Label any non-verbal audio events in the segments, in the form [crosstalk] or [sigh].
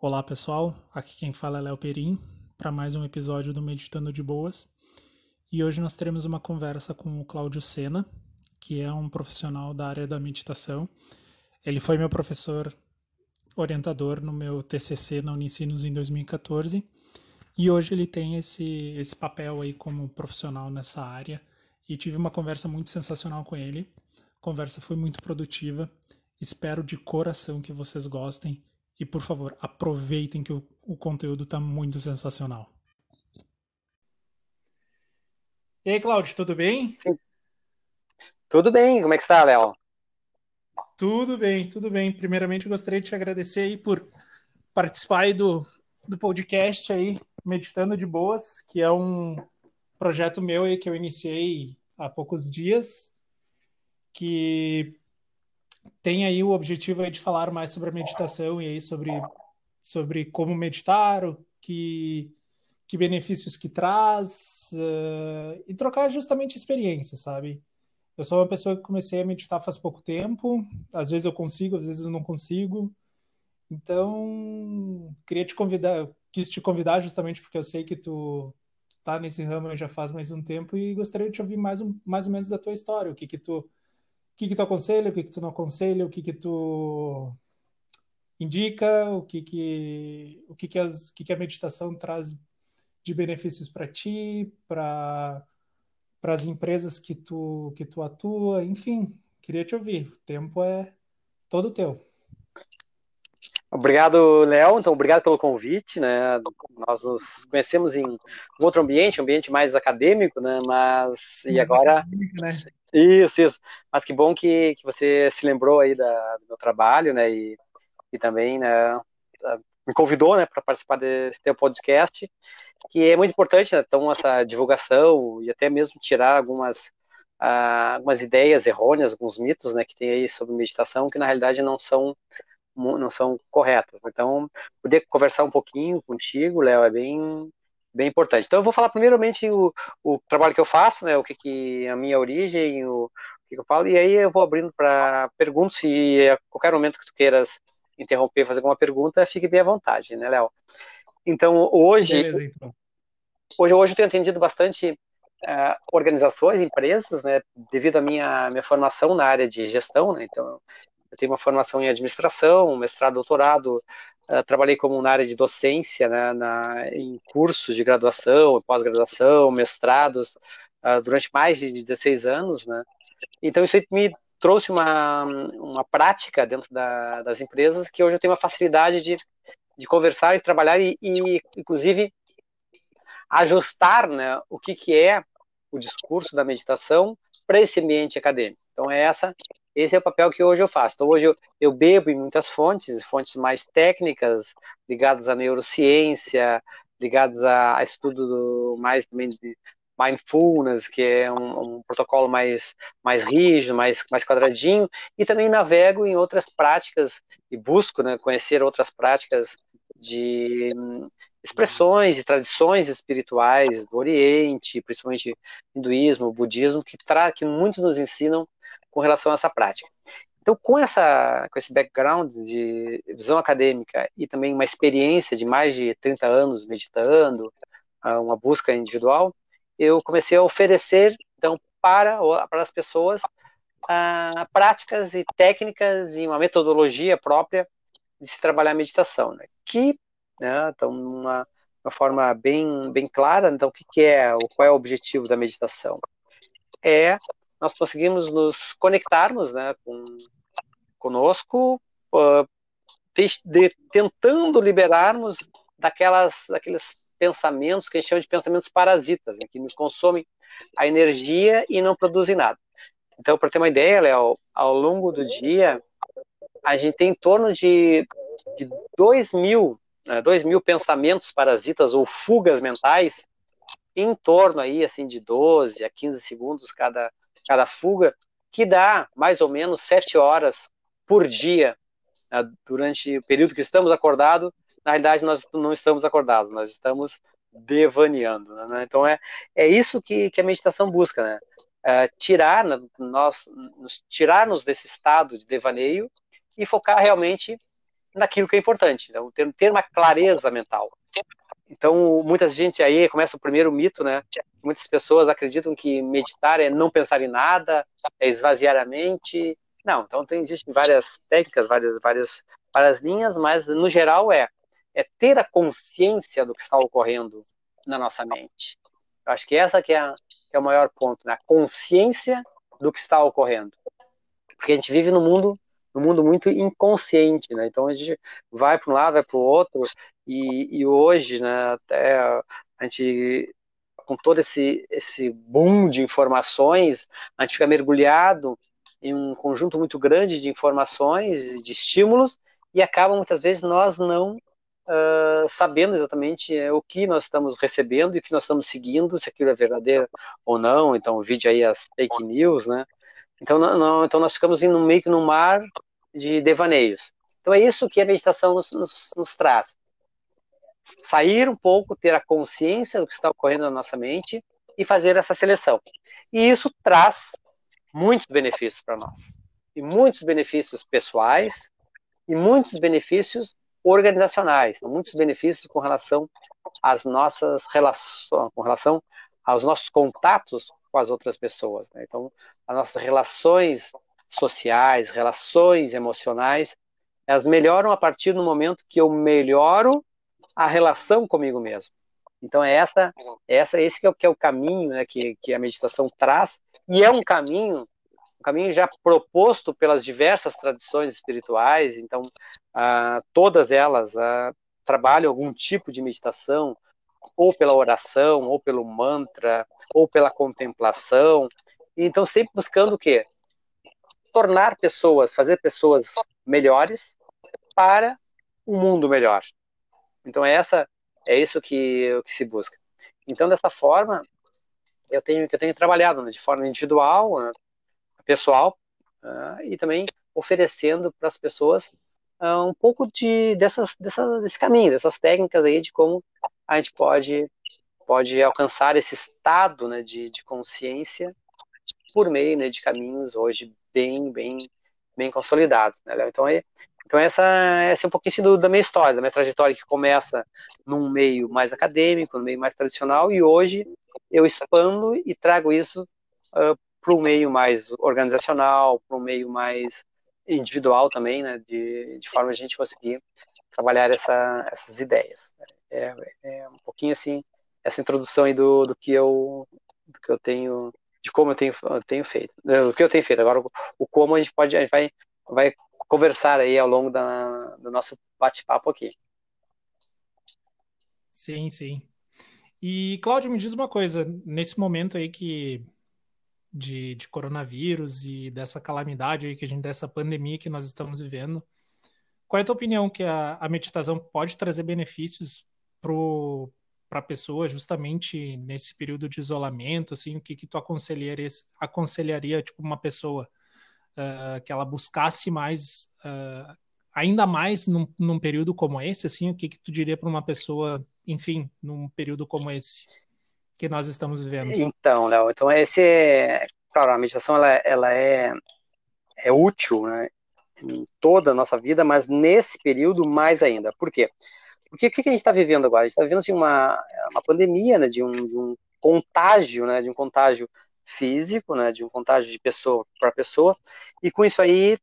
Olá pessoal, aqui quem fala é Léo Perim para mais um episódio do Meditando de Boas. E hoje nós teremos uma conversa com o Cláudio Sena, que é um profissional da área da meditação. Ele foi meu professor orientador no meu TCC na Unicinos em 2014 e hoje ele tem esse, esse papel aí como profissional nessa área e tive uma conversa muito sensacional com ele. A conversa foi muito produtiva. Espero de coração que vocês gostem e por favor aproveitem que o, o conteúdo está muito sensacional. E aí, Cláudio, tudo bem? Sim. Tudo bem, como é que está, Léo? Tudo bem, tudo bem. Primeiramente, gostaria de te agradecer aí por participar aí do, do podcast aí, Meditando de Boas, que é um projeto meu aí que eu iniciei há poucos dias, que tem aí o objetivo de falar mais sobre a meditação e aí sobre, sobre como meditar, o que, que benefícios que traz, uh, e trocar justamente experiências, sabe? Eu sou uma pessoa que comecei a meditar faz pouco tempo. Às vezes eu consigo, às vezes eu não consigo. Então, queria te convidar, quis te convidar justamente porque eu sei que tu tá nesse ramo já faz mais um tempo e gostaria de te ouvir mais, um, mais ou menos da tua história. O que que tu, que que tu aconselha, o que que tu não aconselha, o que que tu indica, o que que, o que que, as, o que que a meditação traz de benefícios para ti, para para as empresas que tu, que tu atua, enfim, queria te ouvir. O tempo é todo teu. Obrigado, Léo. Então, obrigado pelo convite, né? Nós nos conhecemos em outro ambiente, um ambiente mais acadêmico, né? Mas mais e agora? Né? Isso, isso. Mas que bom que, que você se lembrou aí da, do meu trabalho, né? E, e também, né? Me convidou, né? Para participar desse teu podcast que é muito importante, né? então, essa divulgação e até mesmo tirar algumas, uh, algumas ideias errôneas, alguns mitos né, que tem aí sobre meditação, que na realidade não são, não são corretas. Então, poder conversar um pouquinho contigo, Léo, é bem, bem importante. Então, eu vou falar primeiramente o, o trabalho que eu faço, né, o que, que a minha origem, o, o que eu falo, e aí eu vou abrindo para perguntas, se a qualquer momento que tu queiras interromper, fazer alguma pergunta, fique bem à vontade, né, Léo? Então, hoje, Beleza, então. hoje, hoje eu tenho atendido bastante uh, organizações, empresas, né, devido à minha, minha formação na área de gestão, né, então eu tenho uma formação em administração, mestrado, doutorado, uh, trabalhei como na área de docência, né, na, em cursos de graduação, pós-graduação, mestrados, uh, durante mais de 16 anos, né, então isso me trouxe uma, uma prática dentro da, das empresas que hoje eu tenho uma facilidade de de conversar e trabalhar e, e inclusive ajustar né, o que, que é o discurso da meditação para esse ambiente acadêmico. Então é essa esse é o papel que hoje eu faço. Então hoje eu, eu bebo em muitas fontes, fontes mais técnicas, ligadas à neurociência, ligadas a, a estudo do, mais também de mindfulness, que é um, um, protocolo mais, mais rígido, mais, mais quadradinho, e também navego em outras práticas e busco né, conhecer outras práticas de hum, expressões e tradições espirituais do Oriente, principalmente hinduísmo, budismo, que, tra que muitos nos ensinam com relação a essa prática. Então, com, essa, com esse background de visão acadêmica e também uma experiência de mais de 30 anos meditando, ah, uma busca individual, eu comecei a oferecer, então, para, para as pessoas ah, práticas e técnicas e uma metodologia própria de se trabalhar a meditação, né? que, né, então, uma, uma forma bem, bem clara, então, o que, que é, qual é o objetivo da meditação? É nós conseguimos nos conectarmos né, com, conosco, uh, de, tentando liberarmos daquelas, daqueles pensamentos que a gente chama de pensamentos parasitas, né, que nos consomem a energia e não produzem nada. Então, para ter uma ideia, Léo, ao longo do dia, a gente tem em torno de, de 2 mil, né, 2 mil pensamentos parasitas ou fugas mentais, em torno aí, assim, de 12 a 15 segundos cada, cada fuga, que dá mais ou menos 7 horas por dia, né, durante o período que estamos acordados, na realidade nós não estamos acordados, nós estamos devaneando. Né? Então é, é isso que, que a meditação busca, né? É, tirar nós, nos, tirar-nos desse estado de devaneio e focar realmente naquilo que é importante, então, ter, ter uma clareza mental. Então, muita gente aí começa o primeiro mito, né? Muitas pessoas acreditam que meditar é não pensar em nada, é esvaziar a mente. Não, então tem, existem várias técnicas, várias, várias, várias linhas, mas no geral é, é ter a consciência do que está ocorrendo na nossa mente. Eu acho que essa que é, a, que é o maior ponto, né? a consciência do que está ocorrendo. Porque a gente vive num mundo, num mundo muito inconsciente, né? Então a gente vai para um lado, vai para o outro, e, e hoje, né, até a gente com todo esse, esse boom de informações, a gente fica mergulhado em um conjunto muito grande de informações, de estímulos, e acaba muitas vezes nós não uh, sabendo exatamente eh, o que nós estamos recebendo e o que nós estamos seguindo, se aquilo é verdadeiro ou não. Então, o vídeo aí as fake news, né? Então, não, não, então nós ficamos indo meio que num mar de devaneios. Então, é isso que a meditação nos, nos, nos traz. Sair um pouco, ter a consciência do que está ocorrendo na nossa mente e fazer essa seleção. E isso traz muitos benefícios para nós. E muitos benefícios pessoais e muitos benefícios organizacionais, muitos benefícios com relação às nossas relações, com relação aos nossos contatos com as outras pessoas. Né? Então, as nossas relações sociais, relações emocionais, elas melhoram a partir do momento que eu melhoro a relação comigo mesmo. Então, é essa, é essa esse que é o, que é o caminho né, que, que a meditação traz, e é um caminho caminho já proposto pelas diversas tradições espirituais, então ah, todas elas ah, trabalham algum tipo de meditação, ou pela oração, ou pelo mantra, ou pela contemplação, então sempre buscando o quê? Tornar pessoas, fazer pessoas melhores para um mundo melhor. Então é essa é isso que, que se busca. Então dessa forma eu tenho que eu tenho trabalhado né, de forma individual, né, pessoal uh, e também oferecendo para as pessoas uh, um pouco de dessas, dessas, desse caminho, dessas técnicas aí de como a gente pode pode alcançar esse estado né, de, de consciência por meio né, de caminhos hoje bem bem bem consolidados, né, Então é então essa, essa é um pouquinho do, da minha história, da minha trajetória que começa num meio mais acadêmico, no meio mais tradicional e hoje eu expando e trago isso uh, para um meio mais organizacional, para um meio mais individual também, né, de, de forma a gente conseguir trabalhar essa, essas ideias. É, é, um pouquinho assim essa introdução aí do, do que eu do que eu tenho de como eu tenho, eu tenho feito, do que eu tenho feito. Agora o, como a gente pode a gente vai vai conversar aí ao longo da, do nosso bate-papo aqui. Sim, sim. E Cláudio, me diz uma coisa, nesse momento aí que de, de coronavírus e dessa calamidade aí que a gente, dessa pandemia que nós estamos vivendo. Qual é a tua opinião que a, a meditação pode trazer benefícios para a pessoa justamente nesse período de isolamento, assim, o que, que tu aconselharia, aconselharia tipo, uma pessoa uh, que ela buscasse mais, uh, ainda mais num, num, período como esse, assim, o que, que tu diria para uma pessoa, enfim, num período como esse? que nós estamos vivendo. Então, Léo, então esse é, claro, a meditação ela, ela é, é útil, né, em toda a nossa vida, mas nesse período mais ainda. Por quê? Porque o que a gente está vivendo agora? A gente está vivendo assim, uma, uma pandemia, né, de um, de um contágio, né, de um contágio físico, né, de um contágio de pessoa para pessoa, e com isso aí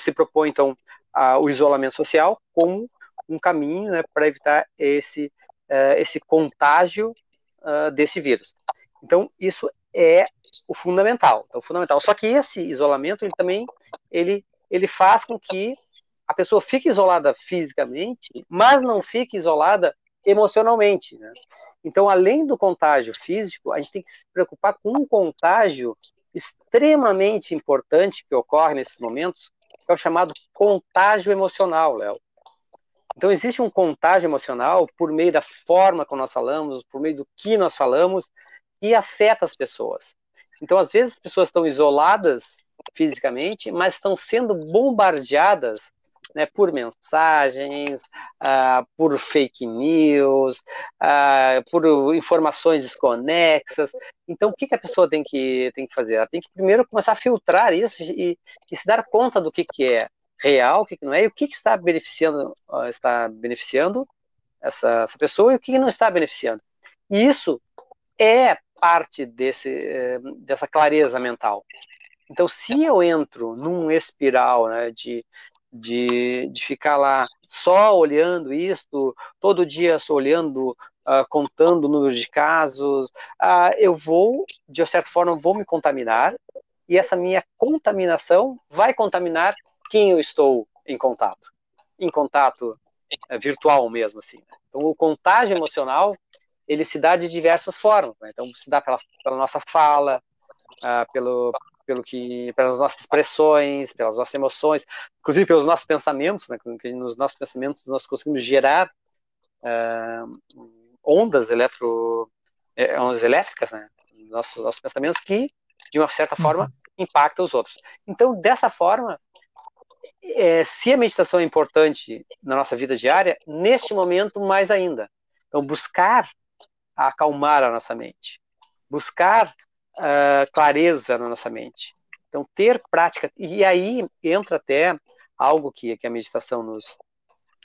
se propõe então a, o isolamento social como um caminho né, para evitar esse, uh, esse contágio uh, desse vírus. Então, isso é o fundamental. Então, fundamental. Só que esse isolamento, ele também, ele, ele faz com que a pessoa fique isolada fisicamente, mas não fique isolada emocionalmente. Né? Então, além do contágio físico, a gente tem que se preocupar com um contágio extremamente importante que ocorre nesses momentos, que é o chamado contágio emocional, Léo. Então, existe um contágio emocional por meio da forma como nós falamos, por meio do que nós falamos, e afeta as pessoas. Então, às vezes, as pessoas estão isoladas fisicamente, mas estão sendo bombardeadas né, por mensagens, uh, por fake news, uh, por informações desconexas. Então, o que, que, a pessoa tem que, tem que fazer? Ela tem que primeiro começar a filtrar isso e, e se dar conta do que, que é real, o que, que não é, e o que, que está beneficiando, está beneficiando essa, essa pessoa e o que, que não está beneficiando. E isso é parte desse, eh, dessa clareza mental. Então, se eu entro num espiral né, de, de, de ficar lá só olhando isto, todo dia só olhando, uh, contando o número de casos, uh, eu vou, de certa forma, vou me contaminar, e essa minha contaminação vai contaminar quem eu estou em contato. Em contato é, virtual mesmo, assim. Né? Então, o contágio emocional, ele se dá de diversas formas. Né? Então, se dá pela, pela nossa fala, uh, pelo, pelo que, pelas nossas expressões, pelas nossas emoções, inclusive pelos nossos pensamentos, né? Que nos nossos pensamentos nós conseguimos gerar uh, ondas eletro, é, ondas elétricas, né? Nossos, nossos pensamentos que, de uma certa forma, uhum. impactam os outros. Então, dessa forma, é, se a meditação é importante na nossa vida diária, neste momento mais ainda. Então, buscar acalmar a nossa mente, buscar uh, clareza na nossa mente. Então, ter prática, e aí entra até algo que, que a meditação nos,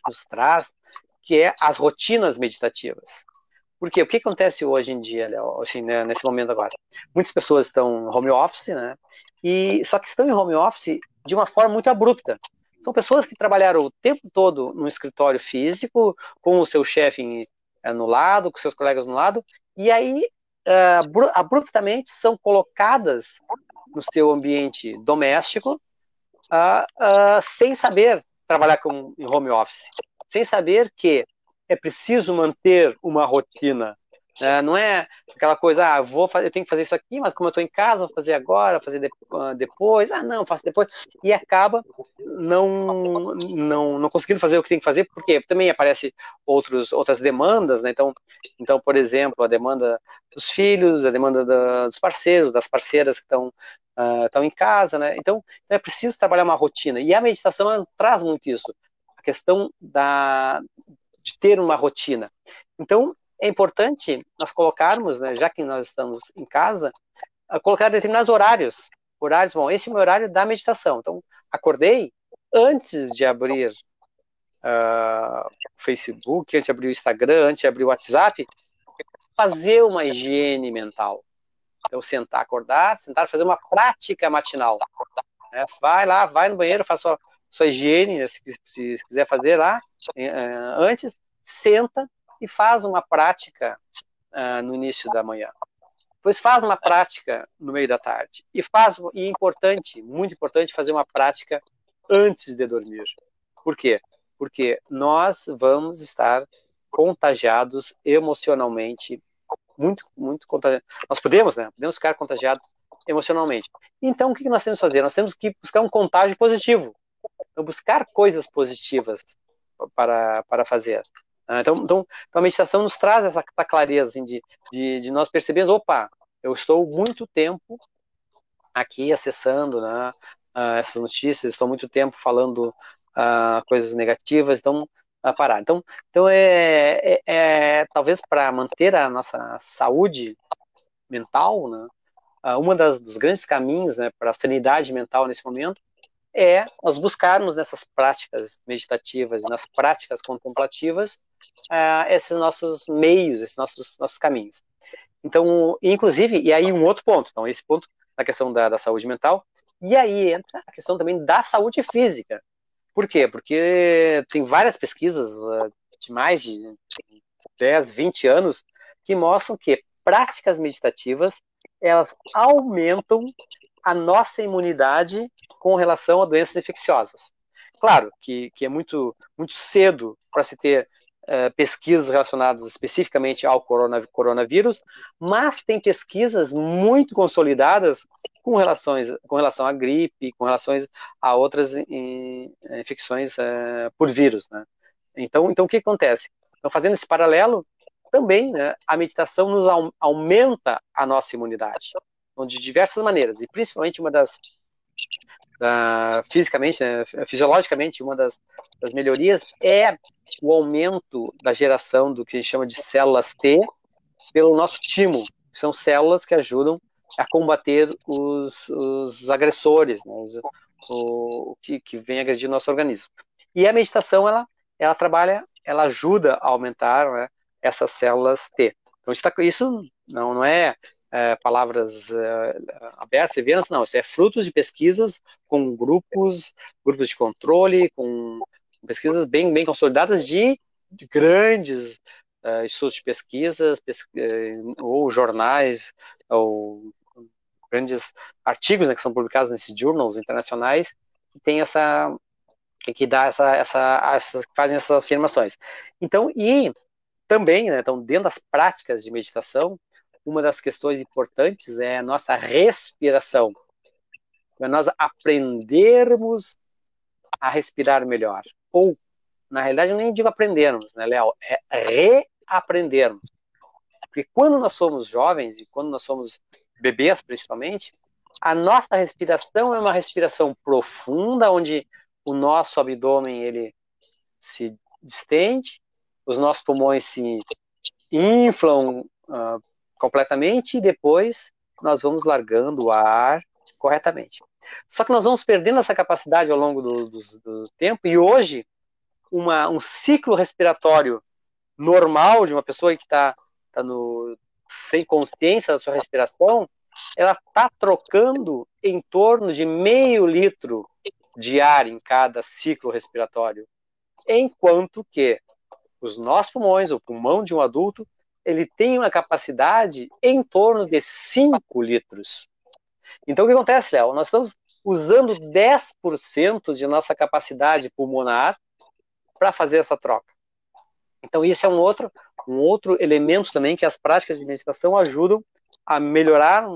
nos traz, que é as rotinas meditativas. Por quê? O que acontece hoje em dia, Léo, assim, né, nesse momento agora? Muitas pessoas estão home office, né? E só que estão em home office de uma forma muito abrupta. São pessoas que trabalharam o tempo todo no escritório físico, com o seu chefe eh, no lado, com seus colegas no lado, e aí uh, abruptamente são colocadas no seu ambiente doméstico uh, uh, sem saber trabalhar com, em home office, sem saber que é preciso manter uma rotina é, não é aquela coisa, ah, vou fazer, eu tenho que fazer isso aqui, mas como eu estou em casa, vou fazer agora, vou fazer de, uh, depois, ah, não, faço depois, e acaba não, não, não conseguindo fazer o que tem que fazer, porque também aparece outros, outras demandas, né? Então, então, por exemplo, a demanda dos filhos, a demanda da, dos parceiros, das parceiras que estão uh, estão em casa, né? Então, então, é preciso trabalhar uma rotina, e a meditação traz muito isso, a questão da, de ter uma rotina. Então, é importante nós colocarmos, né, já que nós estamos em casa, colocar determinados horários. Horários, bom, esse é o meu horário da meditação. Então, acordei antes de abrir uh, o Facebook, antes de abrir o Instagram, antes de abrir o WhatsApp, fazer uma higiene mental. Então, sentar, acordar, sentar, fazer uma prática matinal. Né? Vai lá, vai no banheiro, faz sua, sua higiene, né, se, se, se quiser fazer lá, uh, antes, senta, e faz uma prática uh, no início da manhã. Depois faz uma prática no meio da tarde. E faz, e é importante, muito importante, fazer uma prática antes de dormir. Por quê? Porque nós vamos estar contagiados emocionalmente, muito, muito contagiados. Nós podemos, né? Podemos ficar contagiados emocionalmente. Então, o que nós temos que fazer? Nós temos que buscar um contágio positivo. Então, buscar coisas positivas para, para fazer. Ah, então, então, então, a meditação nos traz essa, clareza assim, de, de, de, nós percebermos, opa, eu estou muito tempo aqui acessando né, uh, essas notícias, estou muito tempo falando uh, coisas negativas, então a parar. Então, então é, é, é talvez para manter a nossa saúde mental, né, uh, uma das, dos grandes caminhos né, para a sanidade mental nesse momento é nós buscarmos nessas práticas meditativas, nas práticas contemplativas, uh, esses nossos meios, esses nossos, nossos caminhos. Então, inclusive, e aí um outro ponto, então, esse ponto na questão da, da saúde mental, e aí entra a questão também da saúde física. Por quê? Porque tem várias pesquisas uh, de mais de 10, 20 anos que mostram que práticas meditativas elas aumentam a nossa imunidade com relação a doenças infecciosas. Claro que, que é muito, muito cedo para se ter uh, pesquisas relacionadas especificamente ao corona, coronavírus, mas tem pesquisas muito consolidadas com, relações, com relação à gripe, com relação a outras in, infecções uh, por vírus. Né? Então, então, o que acontece? Então, fazendo esse paralelo, também né, a meditação nos aumenta a nossa imunidade de diversas maneiras, e principalmente uma das, da, fisicamente, né, fisiologicamente, uma das, das melhorias é o aumento da geração do que a gente chama de células T pelo nosso timo, que são células que ajudam a combater os, os agressores, né, os, o que, que vem agredir o nosso organismo. E a meditação, ela, ela trabalha, ela ajuda a aumentar né, essas células T. Então, isso, tá, isso não, não é, é palavras é, abertas, levianas, não. Isso é frutos de pesquisas com grupos, grupos de controle, com pesquisas bem, bem consolidadas de, de grandes uh, estudos de pesquisas, uh, ou jornais, ou grandes artigos né, que são publicados nesses journals internacionais, que tem essa que dá essa, essa, essa fazem essas afirmações. Então, e também, né, então, dentro das práticas de meditação, uma das questões importantes é a nossa respiração. É nós aprendermos a respirar melhor. Ou, na realidade, eu nem digo aprendermos, né, Léo? É reaprendermos. Porque quando nós somos jovens e quando nós somos bebês, principalmente, a nossa respiração é uma respiração profunda, onde o nosso abdômen ele se distende, os nossos pulmões se inflam uh, completamente e depois nós vamos largando o ar corretamente. Só que nós vamos perdendo essa capacidade ao longo do, do, do tempo e hoje uma, um ciclo respiratório normal de uma pessoa que está tá no sem consciência da sua respiração, ela está trocando em torno de meio litro de ar em cada ciclo respiratório, enquanto que os nossos pulmões, o pulmão de um adulto, ele tem uma capacidade em torno de 5 litros. Então, o que acontece, Léo? Nós estamos usando 10% de nossa capacidade pulmonar para fazer essa troca. Então, isso é um outro, um outro elemento também que as práticas de meditação ajudam a melhorar,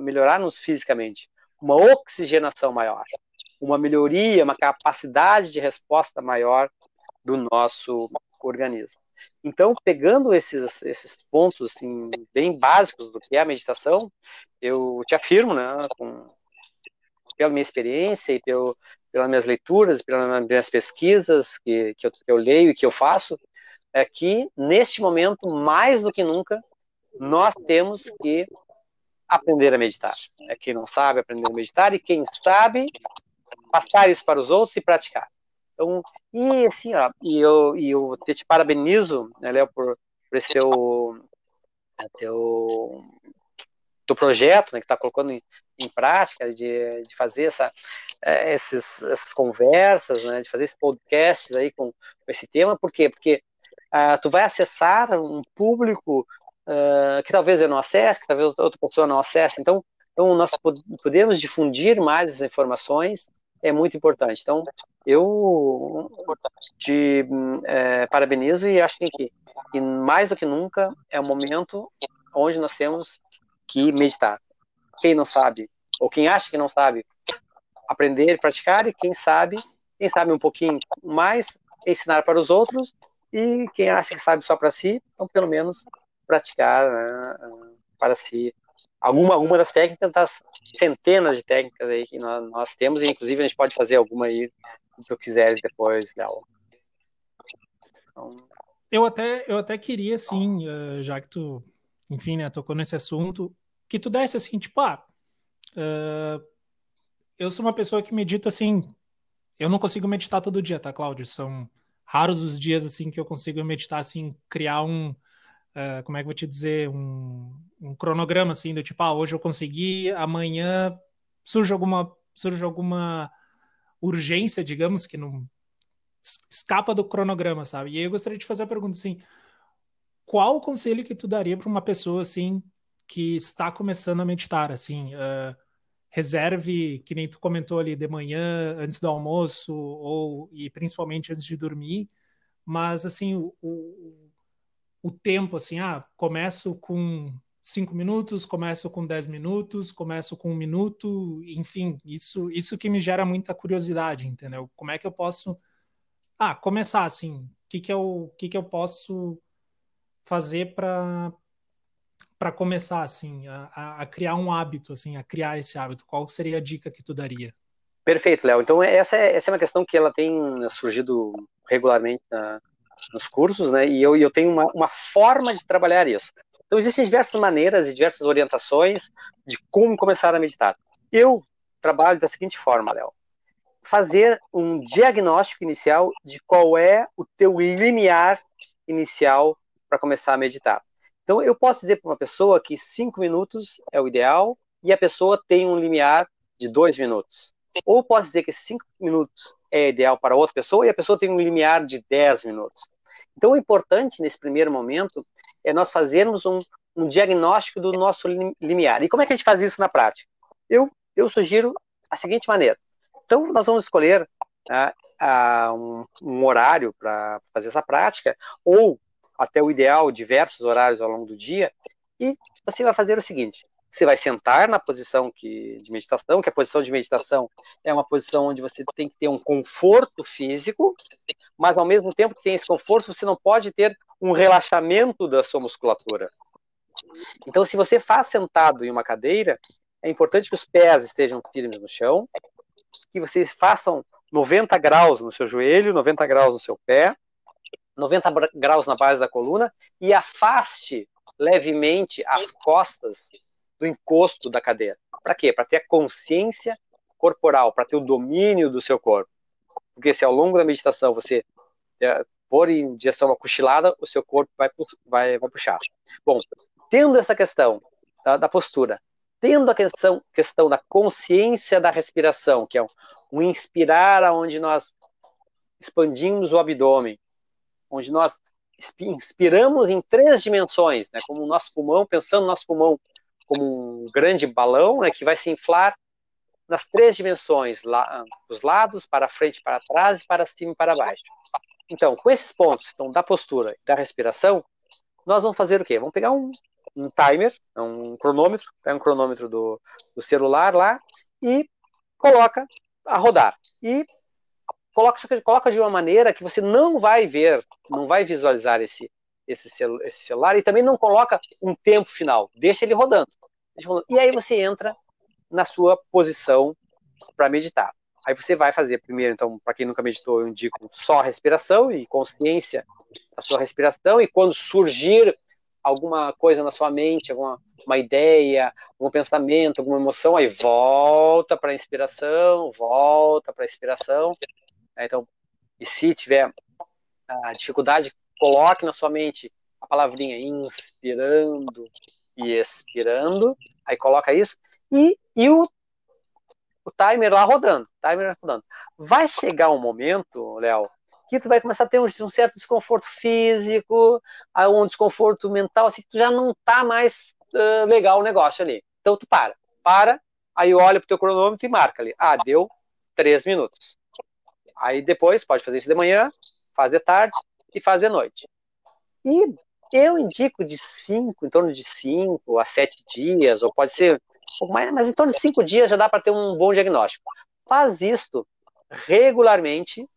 melhorar-nos fisicamente. Uma oxigenação maior, uma melhoria, uma capacidade de resposta maior do nosso organismo. Então, pegando esses, esses pontos assim, bem básicos do que é a meditação, eu te afirmo, né, com, pela minha experiência e pelo, pelas minhas leituras, pelas minhas pesquisas que, que eu, que eu leio e que eu faço, é que, neste momento, mais do que nunca, nós temos que aprender a meditar. É quem não sabe aprender a meditar e quem sabe passar isso para os outros e praticar. Então, e assim, ó, e eu, e eu te parabenizo, né, Léo, por, por esse teu, é, teu, teu projeto, né, que está colocando em, em, prática, de, de fazer essa, é, esses, essas conversas, né, de fazer esses podcasts aí com, com esse tema, por quê? Porque uh, tu vai acessar um público uh, que talvez eu não acesse, que talvez outra pessoa não acesse. Então, então nós podemos difundir mais essas informações, é muito importante. Então, eu te é, parabenizo e acho que, que mais do que nunca é o momento onde nós temos que meditar. Quem não sabe, ou quem acha que não sabe, aprender e praticar, e quem sabe, quem sabe um pouquinho mais, ensinar para os outros, e quem acha que sabe só para si, então pelo menos praticar né, para si alguma, alguma das técnicas, das centenas de técnicas aí que nós, nós temos, e inclusive a gente pode fazer alguma aí, se tu quiseres depois, Léo. Então... Eu até, eu até queria, assim, já que tu, enfim, né, tocou nesse assunto, que tu desse assim, tipo, ah, uh, eu sou uma pessoa que medita assim, eu não consigo meditar todo dia, tá, Cláudio? São raros os dias assim que eu consigo meditar assim, criar um uh, como é que eu vou te dizer, um, um cronograma assim do tipo, ah, hoje eu consegui, amanhã surge alguma surge alguma urgência, digamos que não escapa do cronograma, sabe? E aí eu gostaria de fazer a pergunta assim, qual o conselho que tu daria para uma pessoa assim que está começando a meditar, assim, uh, reserve, que nem tu comentou ali, de manhã, antes do almoço, ou e principalmente antes de dormir, mas assim, o, o, o tempo, assim, ah, começo com cinco minutos, começo com dez minutos, começo com um minuto, enfim, isso, isso que me gera muita curiosidade, entendeu? Como é que eu posso, ah, começar assim, o que que eu, que que eu posso fazer para para começar assim a, a, criar um hábito assim a criar esse hábito? Qual seria a dica que tu daria? Perfeito Léo. Então essa é, essa é uma questão que ela tem surgido regularmente na, nos cursos né e eu, eu tenho uma, uma forma de trabalhar isso então existem diversas maneiras e diversas orientações de como começar a meditar eu trabalho da seguinte forma Léo fazer um diagnóstico inicial de qual é o teu limiar inicial para começar a meditar. Então, eu posso dizer para uma pessoa que cinco minutos é o ideal e a pessoa tem um limiar de dois minutos. Ou posso dizer que cinco minutos é ideal para outra pessoa e a pessoa tem um limiar de dez minutos. Então, o importante nesse primeiro momento é nós fazermos um, um diagnóstico do nosso limiar. E como é que a gente faz isso na prática? Eu, eu sugiro a seguinte maneira. Então, nós vamos escolher uh, uh, um, um, horário para fazer essa prática, ou até o ideal, diversos horários ao longo do dia, e você vai fazer o seguinte: você vai sentar na posição que, de meditação, que a posição de meditação é uma posição onde você tem que ter um conforto físico, mas ao mesmo tempo que tem esse conforto, você não pode ter um relaxamento da sua musculatura. Então, se você faz sentado em uma cadeira, é importante que os pés estejam firmes no chão, que vocês façam 90 graus no seu joelho, 90 graus no seu pé, 90 graus na base da coluna e afaste levemente as costas do encosto da cadeira. Para quê? Para ter a consciência corporal, para ter o domínio do seu corpo. Porque se ao longo da meditação você é, for em direção uma cochilada, o seu corpo vai, vai, vai puxar. Bom, tendo essa questão da, da postura, tendo a questão, questão da consciência da respiração, que é um, um inspirar onde nós expandimos o abdômen, onde nós inspiramos em três dimensões, né, como o nosso pulmão, pensando no nosso pulmão como um grande balão né, que vai se inflar nas três dimensões, lá, dos lados, para frente, para trás, e para cima e para baixo. Então, com esses pontos então, da postura e da respiração, nós vamos fazer o quê? Vamos pegar um, um timer, um cronômetro, pega um cronômetro do, do celular lá e coloca a rodar. E coloca, coloca de uma maneira que você não vai ver, não vai visualizar esse, esse, celu, esse celular e também não coloca um tempo final, deixa ele rodando. E aí você entra na sua posição para meditar. Aí você vai fazer primeiro, então, para quem nunca meditou, eu indico só respiração e consciência da sua respiração. E quando surgir alguma coisa na sua mente, alguma uma ideia, algum pensamento, alguma emoção, aí volta para a inspiração, volta para a inspiração. Então, e se tiver a dificuldade, coloque na sua mente a palavrinha inspirando e expirando, aí coloca isso, e, e o, o timer lá rodando, timer rodando. Vai chegar um momento, Léo, que tu vai começar a ter um, um, certo desconforto físico, um desconforto mental, assim, que tu já não tá mais uh, legal o negócio ali. Então tu para, para, aí olha pro teu cronômetro e marca ali. Ah, deu três minutos. Aí depois pode fazer isso de manhã, faz de tarde e faz de noite. E eu indico de 5, em torno de 5 a 7 dias, ou pode ser mas em torno de 5 dias já dá para ter um bom diagnóstico. Faz isto regularmente,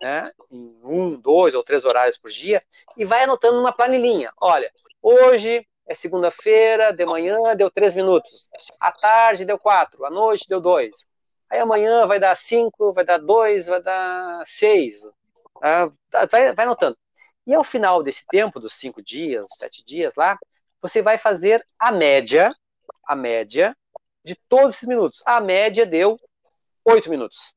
né, em um, dois ou três horários por dia, e vai anotando numa planilhinha. Olha, hoje é segunda-feira, de manhã deu 3 minutos, à tarde deu 4, à noite deu 2. Aí amanhã vai dar 5, vai dar 2, vai dar 6. Né? Vai anotando. E ao final desse tempo, dos cinco dias, sete dias lá, você vai fazer a média, a média de todos esses minutos. A média deu oito minutos.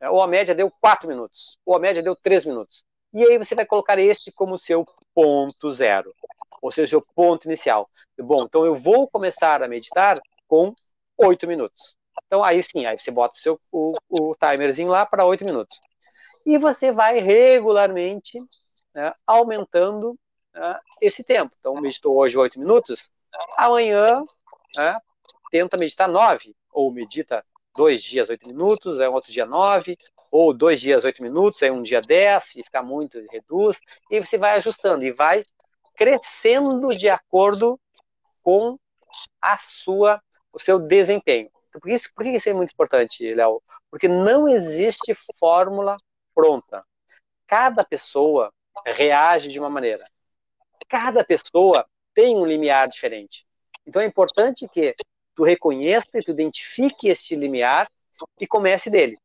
Ou a média deu quatro minutos. Ou a média deu três minutos. E aí você vai colocar este como seu ponto zero. Ou seja, o ponto inicial. Bom, então eu vou começar a meditar com oito minutos. Então aí sim, aí você bota o, seu, o, o timerzinho lá para oito minutos. E você vai regularmente né, aumentando né, esse tempo. Então, meditou hoje oito minutos, amanhã né, tenta meditar nove, ou medita dois dias oito minutos, é um outro dia nove, ou dois dias oito minutos, aí um dia dez, e fica muito, reduz, e você vai ajustando e vai crescendo de acordo com a sua, o seu desempenho. Por isso, por que isso é muito importante, Léo? Porque não existe fórmula pronta. Cada pessoa reage de uma maneira. Cada pessoa tem um limiar diferente. Então é importante que tu reconheça e tu identifique este limiar e comece dele.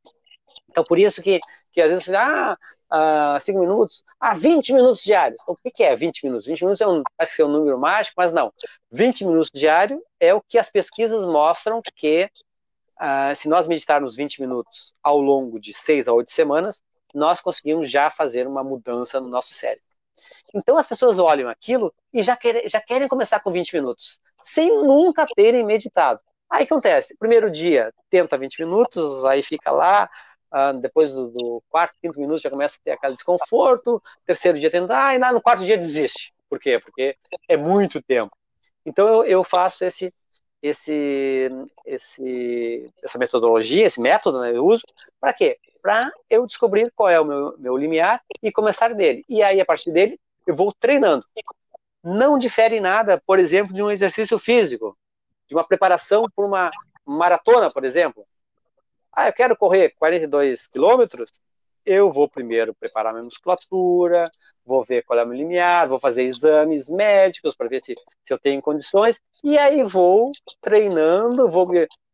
Então, por isso que, que às vezes, ah, ah, 5 minutos, ah, 20 minutos diários. Então, o que, que é 20 minutos? 20 minutos é um, parece ser um número mágico, mas não. 20 minutos diário é o que as pesquisas mostram que uh, se nós meditarmos 20 minutos ao longo de 6 a 8 semanas, nós conseguimos já fazer uma mudança no nosso cérebro. Então as pessoas olham aquilo e já querem, já querem começar com 20 minutos, sem nunca terem meditado. Aí acontece, primeiro dia tenta 20 minutos, aí fica lá, uh, depois do, do, quarto, quinto minuto já começa a ter aquele desconforto, terceiro dia tenta, ah, e no quarto dia desiste. Por quê? Porque é muito tempo. Então eu, eu faço esse, esse, esse, essa metodologia, esse método, né, eu uso, para quê? Para eu descobrir qual é o meu, meu limiar e começar dele. E aí, a partir dele, eu vou treinando. Não difere nada, por exemplo, de um exercício físico, de uma preparação para uma maratona, por exemplo. Ah, eu quero correr 42 quilômetros, eu vou primeiro preparar minha musculatura, vou ver qual é o meu limiar, vou fazer exames médicos para ver se, se eu tenho condições, e aí vou treinando, vou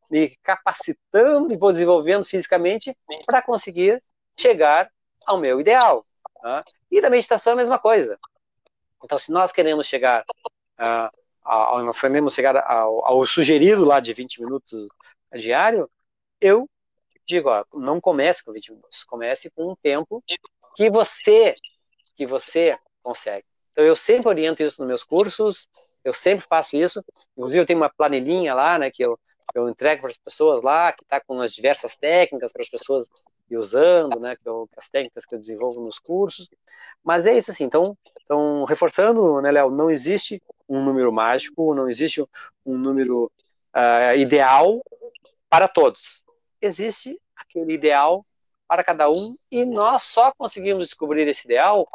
me, capacitando e vou desenvolvendo fisicamente para conseguir chegar ao meu ideal. Tá? E da meditação é a mesma coisa. Então, se nós queremos chegar, ao, nós queremos chegar ao, ao sugerido lá de 20 minutos diário, eu digo, ó, não comece com 20 minutos, comece com um tempo que você que você consegue. Então eu sempre oriento isso nos meus cursos, eu sempre faço isso. Inclusive eu tenho uma planilhinha lá, né, que eu, eu entrego para as pessoas lá, que está com as diversas técnicas para as pessoas ir usando, né, que eu, as técnicas que eu desenvolvo nos cursos. Mas é isso assim. Então, então reforçando, né, Léo, não existe um número mágico, não existe um número uh, ideal para todos existe aquele ideal para cada um e nós só conseguimos descobrir esse ideal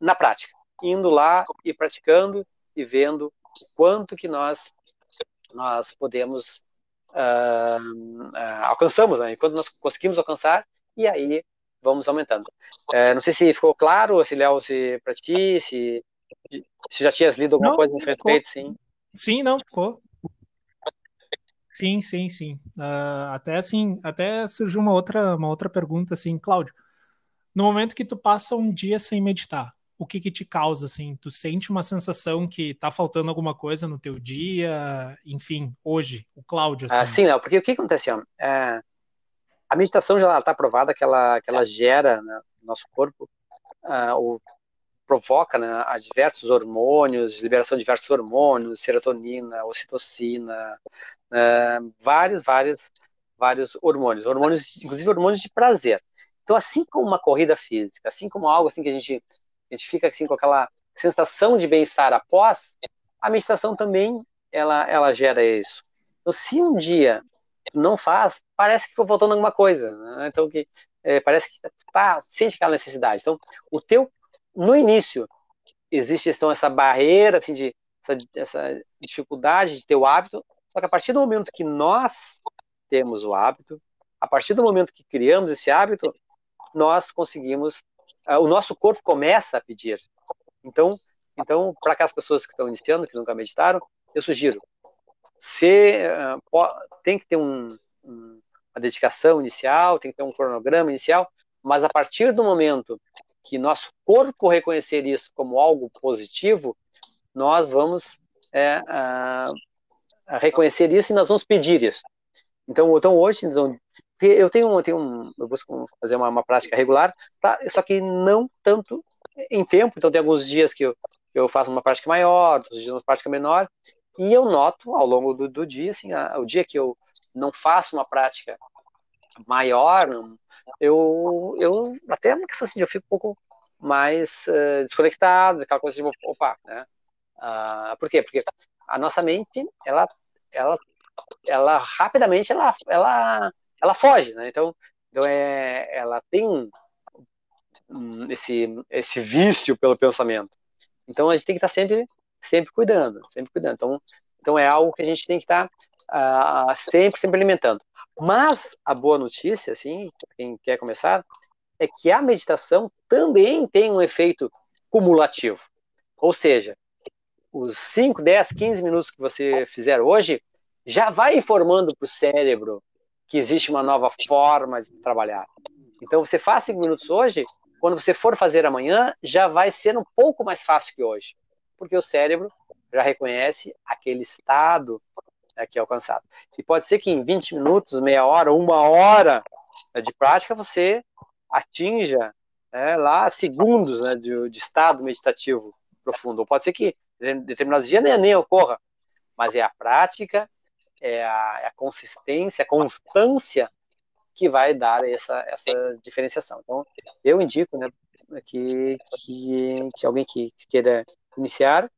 na prática, indo lá e praticando e vendo o quanto que nós nós podemos uh, uh, alcançamos, né? Quando nós conseguimos alcançar e aí vamos aumentando. Uh, não sei se ficou claro, se Léo, se para ti, se, se já tinhas lido alguma não, coisa nesse respeito, sim. Sim, não ficou. Sim, sim, sim. Uh, até assim, até surgiu uma outra, uma outra pergunta assim, Cláudio. No momento que tu passa um dia sem meditar, o que que te causa assim? Tu sente uma sensação que tá faltando alguma coisa no teu dia? Enfim, hoje, o Cláudio assim. Ah, sim, não, porque o que acontece, ó, é, a meditação já está provada que ela, que ela gera né, no nosso corpo uh, o provoca né, diversos hormônios, liberação de diversos hormônios, serotonina, ocitocina, né, vários, vários, vários hormônios, hormônios, inclusive hormônios de prazer. Então, assim como uma corrida física, assim como algo assim que a gente, gente fica assim com aquela sensação de bem-estar após, a meditação também ela, ela gera isso. Então, se um dia não faz, parece que ficou faltando alguma coisa. Né? Então, que é, parece que tá, sente aquela necessidade. Então, o teu no início existe então essa barreira assim de essa, essa dificuldade de ter o hábito, só que a partir do momento que nós temos o hábito, a partir do momento que criamos esse hábito, nós conseguimos, o nosso corpo começa a pedir. Então, então para aquelas pessoas que estão iniciando, que nunca meditaram, eu sugiro, você uh, tem que ter um, um, uma dedicação inicial, tem que ter um cronograma inicial, mas a partir do momento que nosso corpo reconhecer isso como algo positivo, nós vamos é, a, a reconhecer isso e nós vamos pedir isso. Então, então hoje, então, eu tenho, eu tenho um, eu busco fazer uma, uma prática regular, tá? só que não tanto em tempo. Então, tem alguns dias que eu, eu faço uma prática maior, outros dias uma prática menor, e eu noto ao longo do, do dia, assim, a, o dia que eu não faço uma prática maior, eu, eu até é uma questão assim, eu fico um pouco mais uh, desconectado, aquela coisa de opa, né? Uh, por quê? Porque a nossa mente, ela, ela, ela rapidamente, ela, ela, ela foge, né? Então, então é, ela tem esse, esse vício pelo pensamento. Então a gente tem que estar sempre, sempre cuidando, sempre cuidando. Então, então é algo que a gente tem que estar uh, sempre, sempre alimentando. Mas a boa notícia, assim, quem quer começar, é que a meditação também tem um efeito cumulativo. Ou seja, os 5, 10, 15 minutos que você fizer hoje já vai informando para o cérebro que existe uma nova forma de trabalhar. Então, você faz 5 minutos hoje, quando você for fazer amanhã, já vai ser um pouco mais fácil que hoje, porque o cérebro já reconhece aquele estado aqui alcançado. E pode ser que em 20 minutos, meia hora, uma hora de prática, você atinja né, lá segundos né, de, de, estado meditativo profundo. Ou pode ser que em determinados dias nem, nem ocorra, mas é a prática, é a, é a consistência, a constância que vai dar essa, essa diferenciação. Então, eu indico né, que, que, que alguém que, que queira iniciar,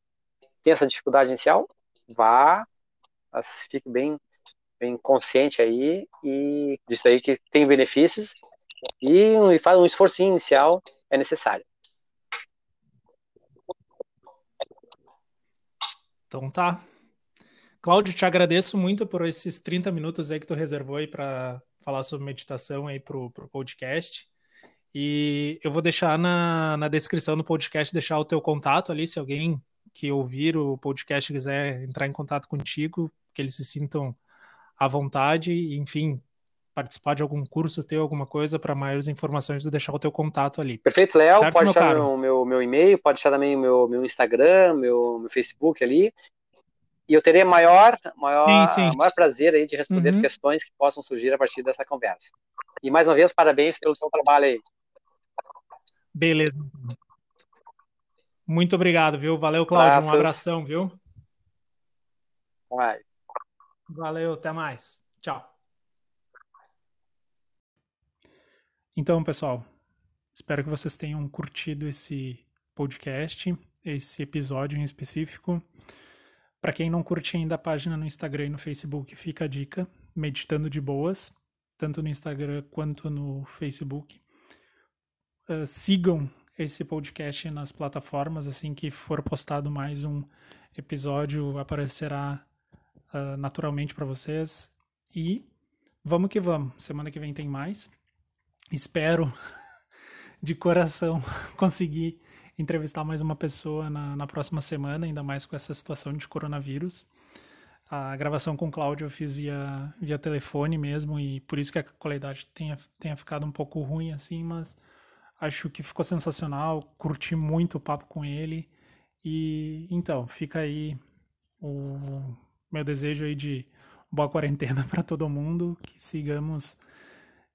tem essa dificuldade inicial, vá, fique bem, bem consciente aí e disso aí que tem benefícios e, e faz um esforço inicial é necessário. Então tá. Cláudio, te agradeço muito por esses 30 minutos aí que tu reservou aí para falar sobre meditação aí pro, pro podcast. E eu vou deixar na, na descrição do podcast, deixar o teu contato ali, se alguém que ouvir o podcast quiser entrar em contato contigo, que eles se sintam à vontade, enfim, participar de algum curso, ter alguma coisa, para maiores informações, deixar o teu contato ali. Perfeito, Léo, pode deixar meu, meu, meu, e-mail, pode deixar também o meu, meu Instagram, meu, meu Facebook ali, e eu terei maior, maior, sim, sim. maior prazer aí de responder uhum. questões que possam surgir a partir dessa conversa. E mais uma vez, parabéns pelo seu trabalho aí. Beleza. Muito obrigado, viu? Valeu, Cláudio. Um abração, viu? Vai. Valeu, até mais. Tchau. Então, pessoal, espero que vocês tenham curtido esse podcast, esse episódio em específico. Para quem não curte ainda a página no Instagram e no Facebook, fica a dica, Meditando de Boas, tanto no Instagram quanto no Facebook. Uh, sigam esse podcast nas plataformas, assim que for postado mais um episódio, aparecerá uh, naturalmente para vocês. E vamos que vamos, semana que vem tem mais. Espero [laughs] de coração conseguir entrevistar mais uma pessoa na, na próxima semana, ainda mais com essa situação de coronavírus. A gravação com o Cláudio eu fiz via, via telefone mesmo, e por isso que a qualidade tenha, tenha ficado um pouco ruim, assim, mas acho que ficou sensacional, curti muito o papo com ele. E então, fica aí o meu desejo aí de boa quarentena [laughs] para todo mundo, que sigamos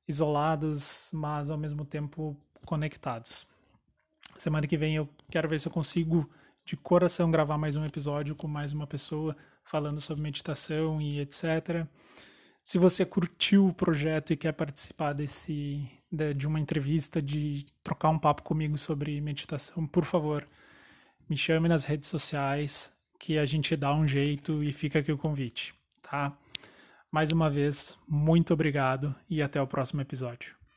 isolados, mas ao mesmo tempo conectados. Semana que vem eu quero ver se eu consigo de coração gravar mais um episódio com mais uma pessoa falando sobre meditação e etc. Se você curtiu o projeto e quer participar desse de, uma entrevista, de trocar um papo comigo sobre meditação, por favor, me chame nas redes sociais que a gente dá um jeito e fica aqui o convite, tá? Mais uma vez, muito obrigado e até o próximo episódio.